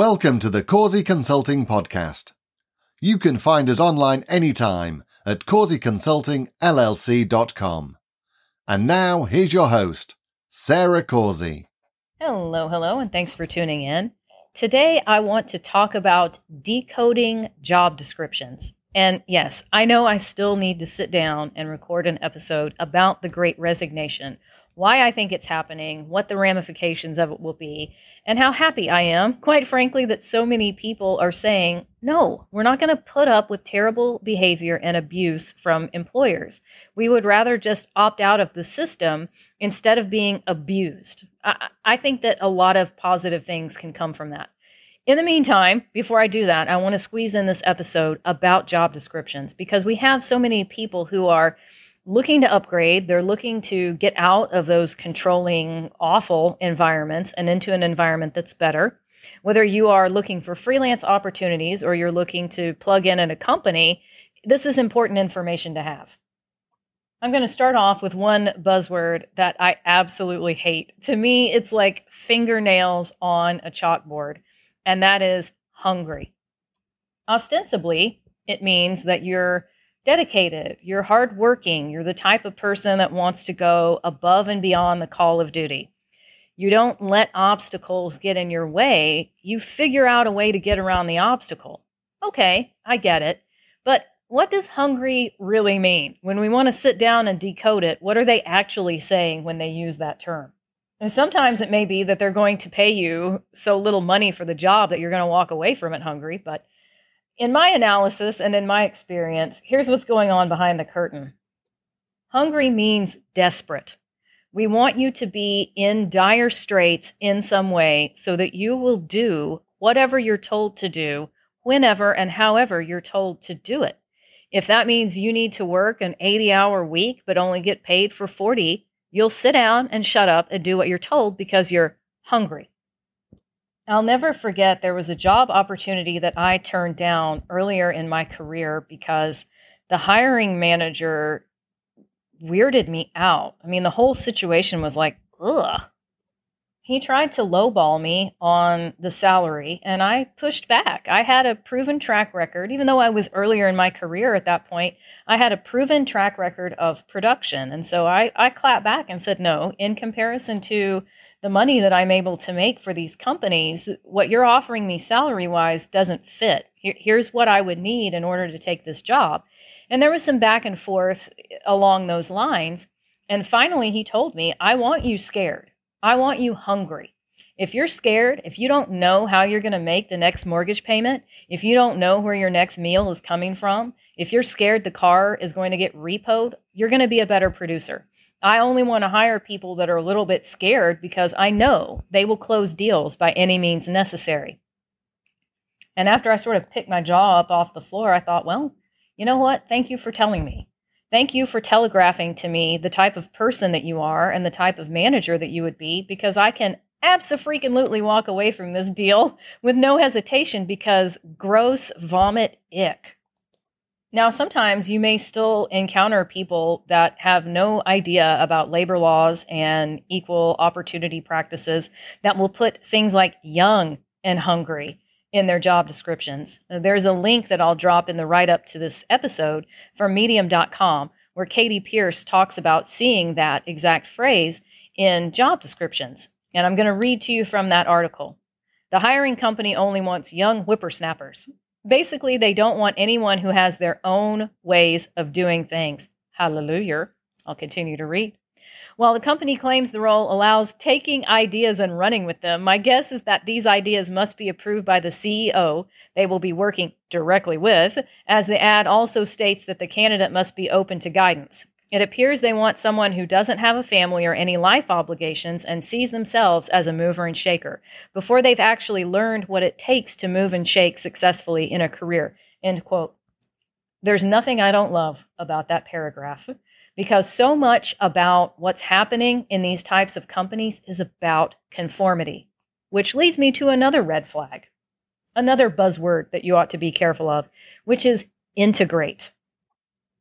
Welcome to the Causey Consulting Podcast. You can find us online anytime at causeyconsultingllc.com. And now, here's your host, Sarah Causey. Hello, hello, and thanks for tuning in. Today, I want to talk about decoding job descriptions. And yes, I know I still need to sit down and record an episode about the great resignation why I think it's happening, what the ramifications of it will be, and how happy I am, quite frankly, that so many people are saying, no, we're not going to put up with terrible behavior and abuse from employers. We would rather just opt out of the system instead of being abused. I, I think that a lot of positive things can come from that. In the meantime, before I do that, I want to squeeze in this episode about job descriptions because we have so many people who are looking to upgrade. They're looking to get out of those controlling, awful environments and into an environment that's better. Whether you are looking for freelance opportunities or you're looking to plug in at a company, this is important information to have. I'm going to start off with one buzzword that I absolutely hate. To me, it's like fingernails on a chalkboard, and that is hungry. Ostensibly, it means that you're dedicated, you're hardworking, you're the type of person that wants to go above and beyond the call of duty. You don't let obstacles get in your way, you figure out a way to get around the obstacle. Okay, I get it. But what does hungry really mean? When we want to sit down and decode it, what are they actually saying when they use that term? And sometimes it may be that they're going to pay you so little money for the job that you're going to walk away from it hungry, but in my analysis and in my experience, here's what's going on behind the curtain. Hungry means desperate. We want you to be in dire straits in some way so that you will do whatever you're told to do, whenever and however you're told to do it. If that means you need to work an 80 hour week but only get paid for 40, you'll sit down and shut up and do what you're told because you're hungry. I'll never forget there was a job opportunity that I turned down earlier in my career because the hiring manager weirded me out. I mean, the whole situation was like, ugh. He tried to lowball me on the salary, and I pushed back. I had a proven track record, even though I was earlier in my career at that point, I had a proven track record of production. And so I, I clapped back and said, no, in comparison to the money that I'm able to make for these companies, what you're offering me salary wise doesn't fit. Here, here's what I would need in order to take this job. And there was some back and forth along those lines. And finally, he told me, I want you scared. I want you hungry. If you're scared, if you don't know how you're going to make the next mortgage payment, if you don't know where your next meal is coming from, if you're scared the car is going to get repoed, you're going to be a better producer. I only want to hire people that are a little bit scared because I know they will close deals by any means necessary. And after I sort of picked my jaw up off the floor, I thought, well, you know what? Thank you for telling me. Thank you for telegraphing to me the type of person that you are and the type of manager that you would be because I can absolutely walk away from this deal with no hesitation because gross vomit ick. Now, sometimes you may still encounter people that have no idea about labor laws and equal opportunity practices that will put things like young and hungry in their job descriptions. There's a link that I'll drop in the write up to this episode from medium.com where Katie Pierce talks about seeing that exact phrase in job descriptions. And I'm going to read to you from that article. The hiring company only wants young whippersnappers. Basically, they don't want anyone who has their own ways of doing things. Hallelujah. I'll continue to read. While the company claims the role allows taking ideas and running with them, my guess is that these ideas must be approved by the CEO they will be working directly with, as the ad also states that the candidate must be open to guidance. It appears they want someone who doesn't have a family or any life obligations and sees themselves as a mover and shaker before they've actually learned what it takes to move and shake successfully in a career. End quote. There's nothing I don't love about that paragraph because so much about what's happening in these types of companies is about conformity, which leads me to another red flag, another buzzword that you ought to be careful of, which is integrate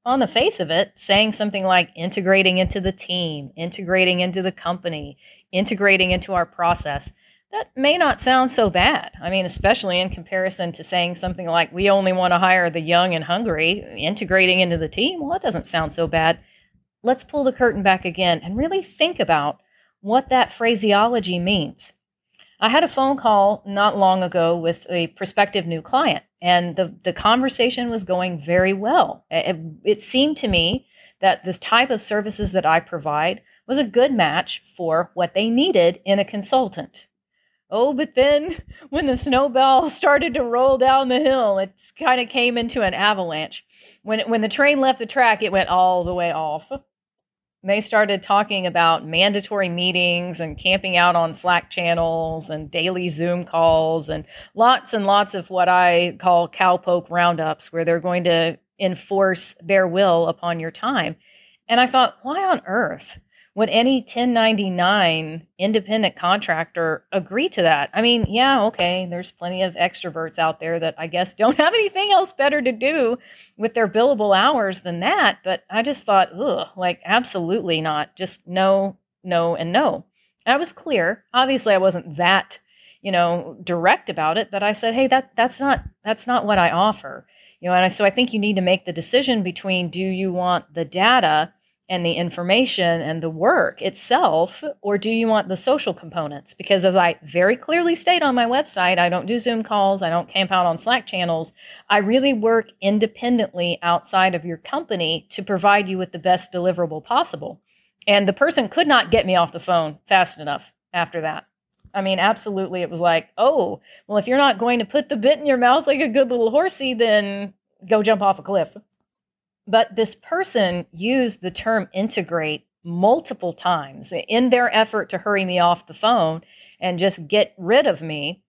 on the face of it, saying something like integrating into the team, integrating into the company, integrating into our process, that may not sound so bad. I mean, especially in comparison to saying something like, we only want to hire the young and hungry, integrating into the team. Well, that doesn't sound so bad. Let's pull the curtain back again and really think about what that phraseology means. I had a phone call not long ago with a prospective new client, and the, the conversation was going very well. It, it seemed to me that this type of services that I provide was a good match for what they needed in a consultant. Oh, but then when the snowball started to roll down the hill, it kind of came into an avalanche. When, when the train left the track, it went all the way off. They started talking about mandatory meetings and camping out on Slack channels and daily Zoom calls and lots and lots of what I call cowpoke roundups, where they're going to enforce their will upon your time. And I thought, why on earth would any 1099 independent contractor agree to that? I mean, yeah, okay, there's plenty of extroverts out there that I guess don't have anything else better to do with their billable hours than that. But I just thought, ugh, like, absolutely not. Just no, no, and no. And I was clear. Obviously, I wasn't that, you know, direct about it, but I said, hey, that that's not that's not what I offer. You know, and so I think you need to make the decision between do you want the data and the information and the work itself, or do you want the social components? Because as I very clearly state on my website, I don't do Zoom calls, I don't camp out on Slack channels. I really work independently outside of your company to provide you with the best deliverable possible. And the person could not get me off the phone fast enough after that. I mean, absolutely. It was like, oh, well, if you're not going to put the bit in your mouth like a good little horsey, then go jump off a cliff. But this person used the term integrate multiple times in their effort to hurry me off the phone and just get rid of me.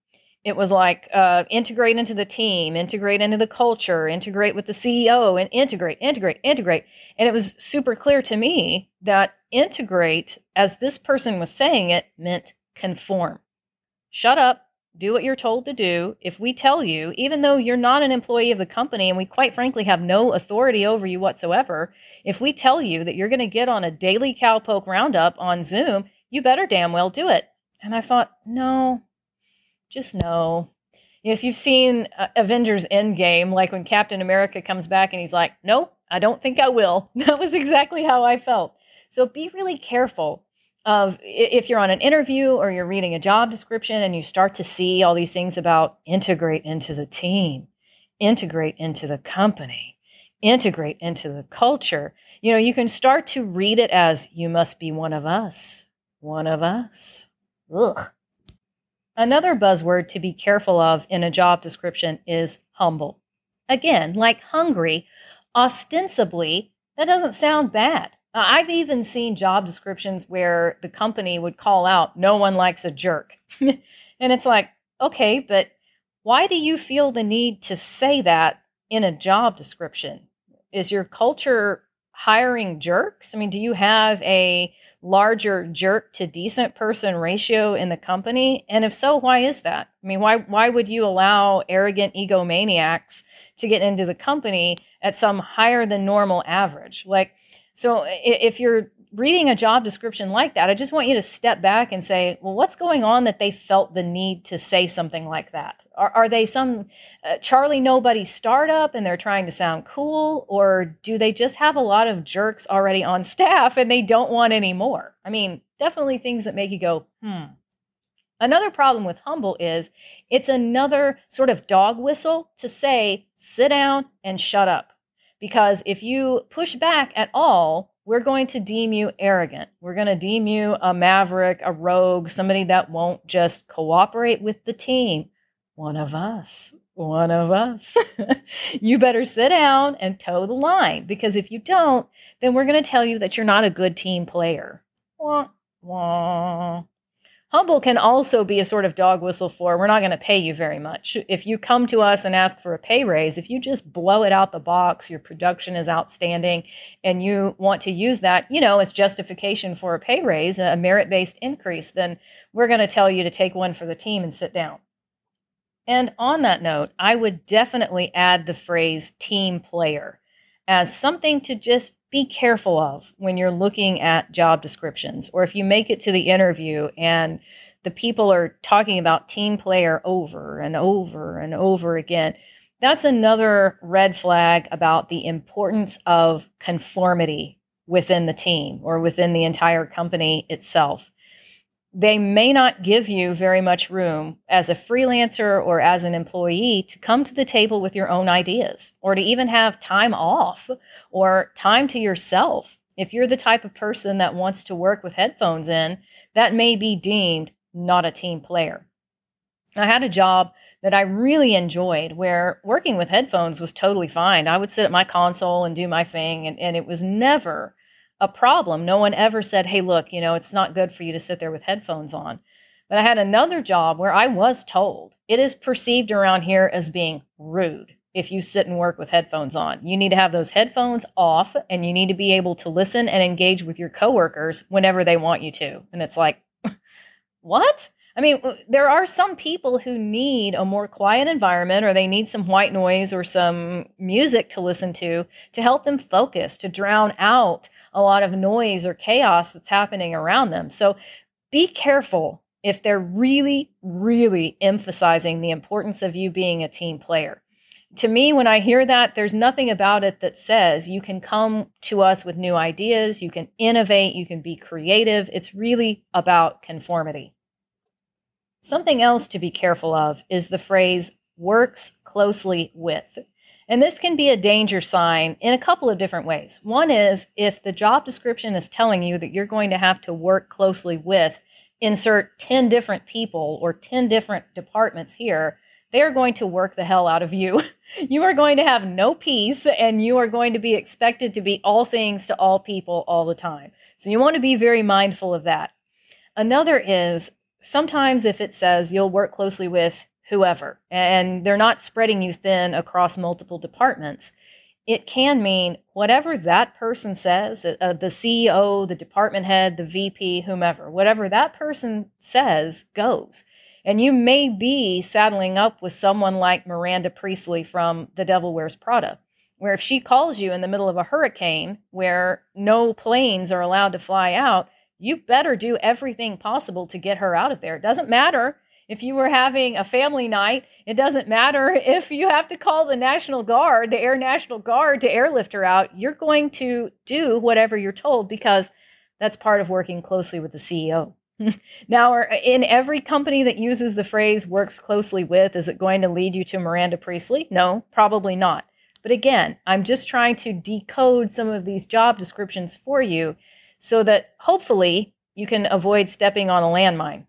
It was like uh, integrate into the team, integrate into the culture, integrate with the CEO, and integrate, integrate, integrate. And it was super clear to me that integrate, as this person was saying it, meant conform. Shut up, do what you're told to do. If we tell you, even though you're not an employee of the company and we quite frankly have no authority over you whatsoever, if we tell you that you're going to get on a daily cowpoke roundup on Zoom, you better damn well do it. And I thought, no, just no. If you've seen uh, Avengers Endgame, like when Captain America comes back and he's like, no, I don't think I will. That was exactly how I felt. So be really careful of if you're on an interview or you're reading a job description and you start to see all these things about integrate into the team, integrate into the company, integrate into the culture, you know, you can start to read it as you must be one of us, one of us. Ugh. Another buzzword to be careful of in a job description is humble. Again, like hungry, ostensibly, that doesn't sound bad. I've even seen job descriptions where the company would call out, no one likes a jerk. and it's like, okay, but why do you feel the need to say that in a job description? Is your culture hiring jerks? I mean, do you have a larger jerk to decent person ratio in the company? And if so, why is that? I mean, why why would you allow arrogant egomaniacs to get into the company at some higher than normal average? Like so if you're reading a job description like that, I just want you to step back and say, well, what's going on that they felt the need to say something like that? Are, are they some uh, Charlie Nobody startup and they're trying to sound cool? Or do they just have a lot of jerks already on staff and they don't want any more? I mean, definitely things that make you go, hmm. Another problem with humble is it's another sort of dog whistle to say, sit down and shut up. Because if you push back at all, we're going to deem you arrogant. We're going to deem you a maverick, a rogue, somebody that won't just cooperate with the team. One of us, one of us. you better sit down and toe the line because if you don't, then we're going to tell you that you're not a good team player. Wah, wah. Humble can also be a sort of dog whistle for we're not going to pay you very much. If you come to us and ask for a pay raise, if you just blow it out the box, your production is outstanding, and you want to use that, you know, as justification for a pay raise, a merit based increase, then we're going to tell you to take one for the team and sit down. And on that note, I would definitely add the phrase team player as something to just be careful of when you're looking at job descriptions or if you make it to the interview and the people are talking about team player over and over and over again. That's another red flag about the importance of conformity within the team or within the entire company itself. They may not give you very much room as a freelancer or as an employee to come to the table with your own ideas or to even have time off or time to yourself. If you're the type of person that wants to work with headphones in, that may be deemed not a team player. I had a job that I really enjoyed where working with headphones was totally fine. I would sit at my console and do my thing, and, and it was never a problem. No one ever said, hey, look, you know, it's not good for you to sit there with headphones on. But I had another job where I was told it is perceived around here as being rude if you sit and work with headphones on. You need to have those headphones off and you need to be able to listen and engage with your coworkers whenever they want you to. And it's like, what? I mean, there are some people who need a more quiet environment or they need some white noise or some music to listen to to help them focus, to drown out a lot of noise or chaos that's happening around them. So be careful if they're really, really emphasizing the importance of you being a team player. To me, when I hear that, there's nothing about it that says you can come to us with new ideas, you can innovate, you can be creative. It's really about conformity. Something else to be careful of is the phrase works closely with. And this can be a danger sign in a couple of different ways. One is if the job description is telling you that you're going to have to work closely with, insert 10 different people or 10 different departments here, they are going to work the hell out of you. you are going to have no peace and you are going to be expected to be all things to all people all the time. So you want to be very mindful of that. Another is sometimes if it says you'll work closely with whoever and they're not spreading you thin across multiple departments, it can mean whatever that person says, uh, uh the CEO, the department head, the VP, whomever, whatever that person says goes. And you may be saddling up with someone like Miranda Priestly from The Devil Wears Prada, where if she calls you in the middle of a hurricane where no planes are allowed to fly out, you better do everything possible to get her out of there. It doesn't matter if you were having a family night. It doesn't matter if you have to call the National Guard, the Air National Guard, to airlift her out. You're going to do whatever you're told because that's part of working closely with the CEO. now, in every company that uses the phrase works closely with, is it going to lead you to Miranda Priestly? No, probably not. But again, I'm just trying to decode some of these job descriptions for you so that hopefully you can avoid stepping on a landmine.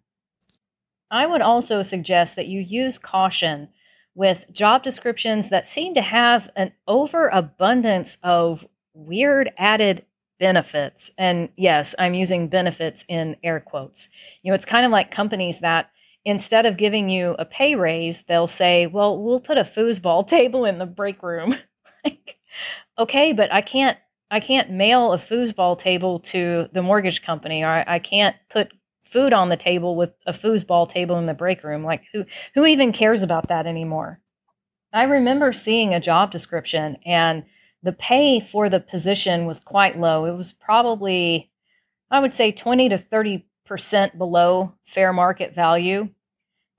I would also suggest that you use caution with job descriptions that seem to have an overabundance of weird added benefits. And yes, I'm using benefits in air quotes. You know, it's kind of like companies that instead of giving you a pay raise, they'll say, well, we'll put a foosball table in the break room. like, okay, but I can't I can't mail a foosball table to the mortgage company, or I, I can't put food on the table with a foosball table in the break room. Like who who even cares about that anymore? I remember seeing a job description and the pay for the position was quite low. It was probably I would say 20 to 30% below fair market value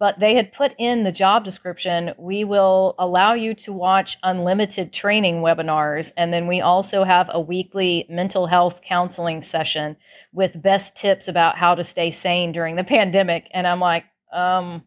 but they had put in the job description we will allow you to watch unlimited training webinars and then we also have a weekly mental health counseling session with best tips about how to stay sane during the pandemic. And i'm like um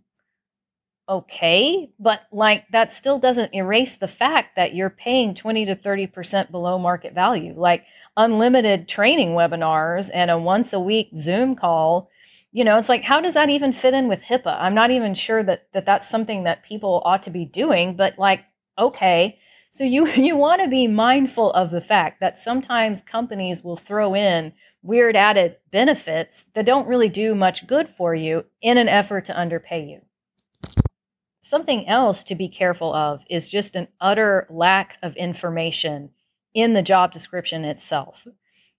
okay but like that still doesn't erase the fact that you're paying 20 to 30% below market value. Like unlimited training webinars and a once a week zoom call you know it's like how does that even fit in with hipaa? I'm not even sure that, that that's something that people ought to be doing but like okay. So you you want to be mindful of the fact that sometimes companies will throw in weird added benefits that don't really do much good for you in an effort to underpay you. Something else to be careful of is just an utter lack of information in the job description itself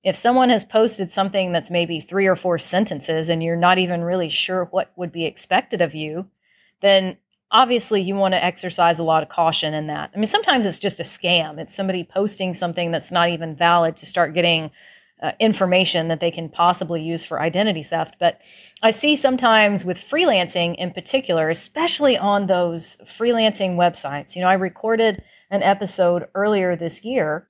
if someone has posted something that's maybe three or four sentences and you're not even really sure what would be expected of you, then obviously you want to exercise a lot of caution in that. I mean, sometimes it's just a scam. It's somebody posting something that's not even valid to start getting uh, information that they can possibly use for identity theft. But I see sometimes with freelancing in particular, especially on those freelancing websites. You know, I recorded an episode earlier this year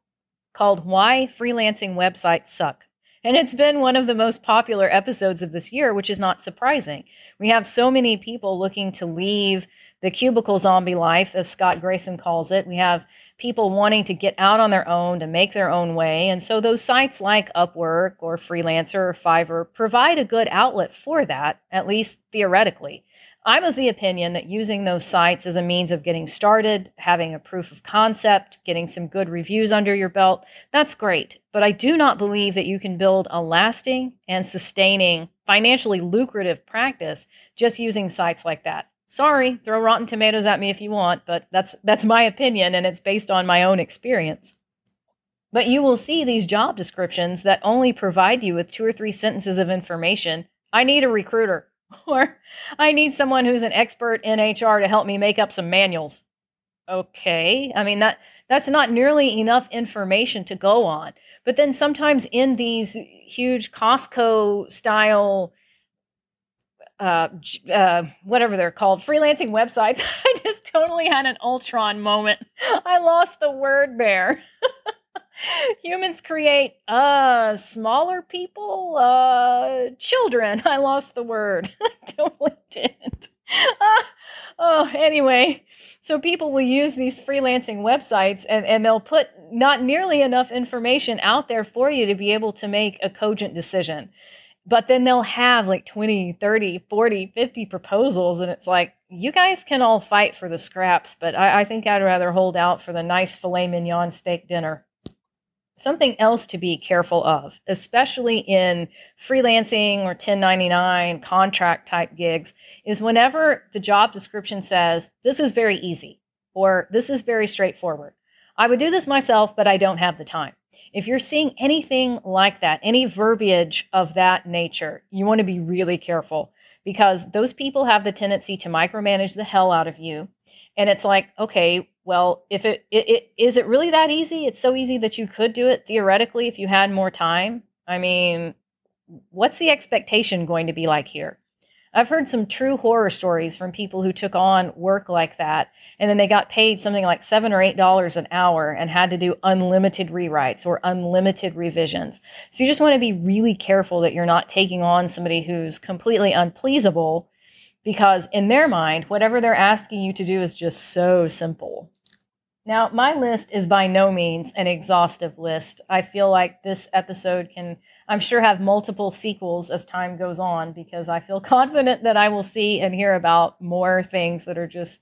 called Why Freelancing Websites Suck. And it's been one of the most popular episodes of this year, which is not surprising. We have so many people looking to leave the cubicle zombie life, as Scott Grayson calls it. We have people wanting to get out on their own, to make their own way. And so those sites like Upwork or Freelancer or Fiverr provide a good outlet for that, at least theoretically. I'm of the opinion that using those sites as a means of getting started, having a proof of concept, getting some good reviews under your belt, that's great. But I do not believe that you can build a lasting and sustaining, financially lucrative practice just using sites like that. Sorry, throw rotten tomatoes at me if you want, but that's that's my opinion and it's based on my own experience. But you will see these job descriptions that only provide you with two or three sentences of information. I need a recruiter or I need someone who's an expert in HR to help me make up some manuals. Okay. I mean that that's not nearly enough information to go on. But then sometimes in these huge Costco style uh, uh, whatever they're called, freelancing websites. I just totally had an Ultron moment. I lost the word there. Humans create uh smaller people, uh children. I lost the word. I totally did. Uh, oh, anyway, so people will use these freelancing websites and, and they'll put not nearly enough information out there for you to be able to make a cogent decision but then they'll have like 20 30 40 50 proposals and it's like you guys can all fight for the scraps but i, I think i'd rather hold out for the nice filet mignon steak dinner something else to be careful of especially in freelancing or 1099 contract type gigs is whenever the job description says this is very easy or this is very straightforward i would do this myself but i don't have the time if you're seeing anything like that, any verbiage of that nature, you want to be really careful because those people have the tendency to micromanage the hell out of you. And it's like, okay, well, if it, it, it is it really that easy? It's so easy that you could do it theoretically if you had more time. I mean, what's the expectation going to be like here? I've heard some true horror stories from people who took on work like that and then they got paid something like seven or eight dollars an hour and had to do unlimited rewrites or unlimited revisions. So you just want to be really careful that you're not taking on somebody who's completely unpleasable because in their mind, whatever they're asking you to do is just so simple. Now, my list is by no means an exhaustive list. I feel like this episode can I'm sure have multiple sequels as time goes on because I feel confident that I will see and hear about more things that are just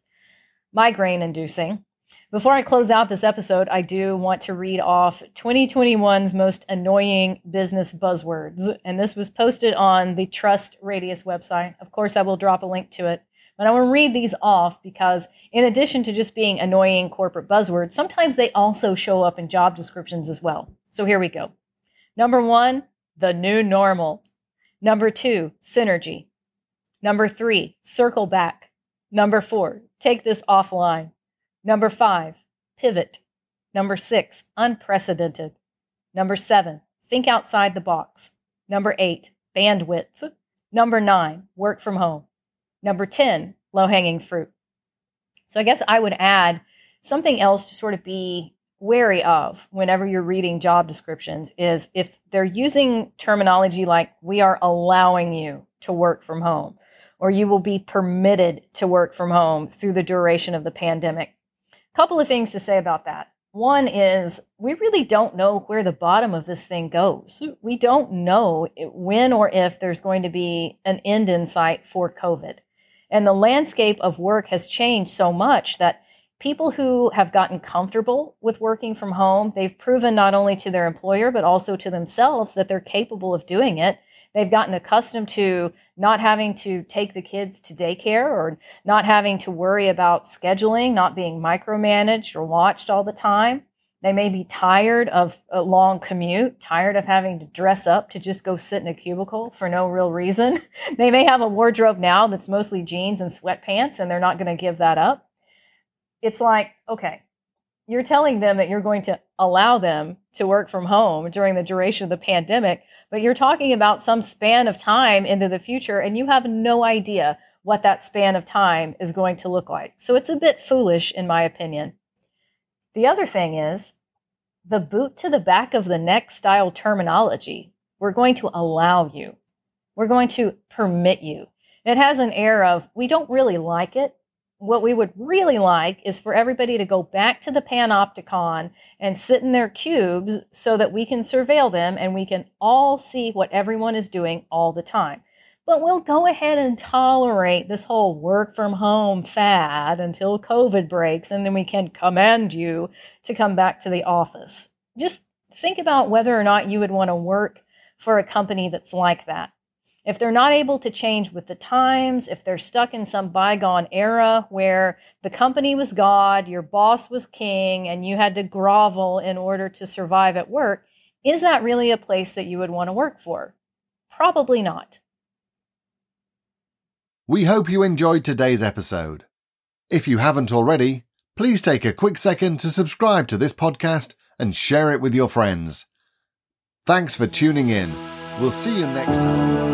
migraine inducing. Before I close out this episode, I do want to read off 2021's most annoying business buzzwords. And this was posted on the TrustRadius website. Of course, I will drop a link to it. But I want to read these off because, in addition to just being annoying corporate buzzwords, sometimes they also show up in job descriptions as well. So here we go. Number one, the new normal. Number two, synergy. Number three, circle back. Number four, take this offline. Number five, pivot. Number six, unprecedented. Number seven, think outside the box. Number eight, bandwidth. Number nine, work from home. Number 10, low hanging fruit. So I guess I would add something else to sort of be wary of whenever you're reading job descriptions is if they're using terminology like we are allowing you to work from home or you will be permitted to work from home through the duration of the pandemic. A couple of things to say about that. One is we really don't know where the bottom of this thing goes. We don't know when or if there's going to be an end in sight for COVID. And the landscape of work has changed so much that people who have gotten comfortable with working from home, they've proven not only to their employer, but also to themselves that they're capable of doing it. They've gotten accustomed to not having to take the kids to daycare or not having to worry about scheduling, not being micromanaged or watched all the time. They may be tired of a long commute, tired of having to dress up to just go sit in a cubicle for no real reason. they may have a wardrobe now that's mostly jeans and sweatpants, and they're not going to give that up it's like, okay, you're telling them that you're going to allow them to work from home during the duration of the pandemic, but you're talking about some span of time into the future and you have no idea what that span of time is going to look like. So it's a bit foolish, in my opinion. The other thing is the boot to the back of the neck style terminology. We're going to allow you, we're going to permit you. It has an air of we don't really like it, what we would really like is for everybody to go back to the panopticon and sit in their cubes so that we can surveil them and we can all see what everyone is doing all the time. But we'll go ahead and tolerate this whole work from home fad until COVID breaks, and then we can command you to come back to the office. Just think about whether or not you would want to work for a company that's like that. If they're not able to change with the times, if they're stuck in some bygone era where the company was God, your boss was king, and you had to grovel in order to survive at work, is that really a place that you would want to work for? Probably not. We hope you enjoyed today's episode. If you haven't already, please take a quick second to subscribe to this podcast and share it with your friends. Thanks for tuning in. We'll see you next time.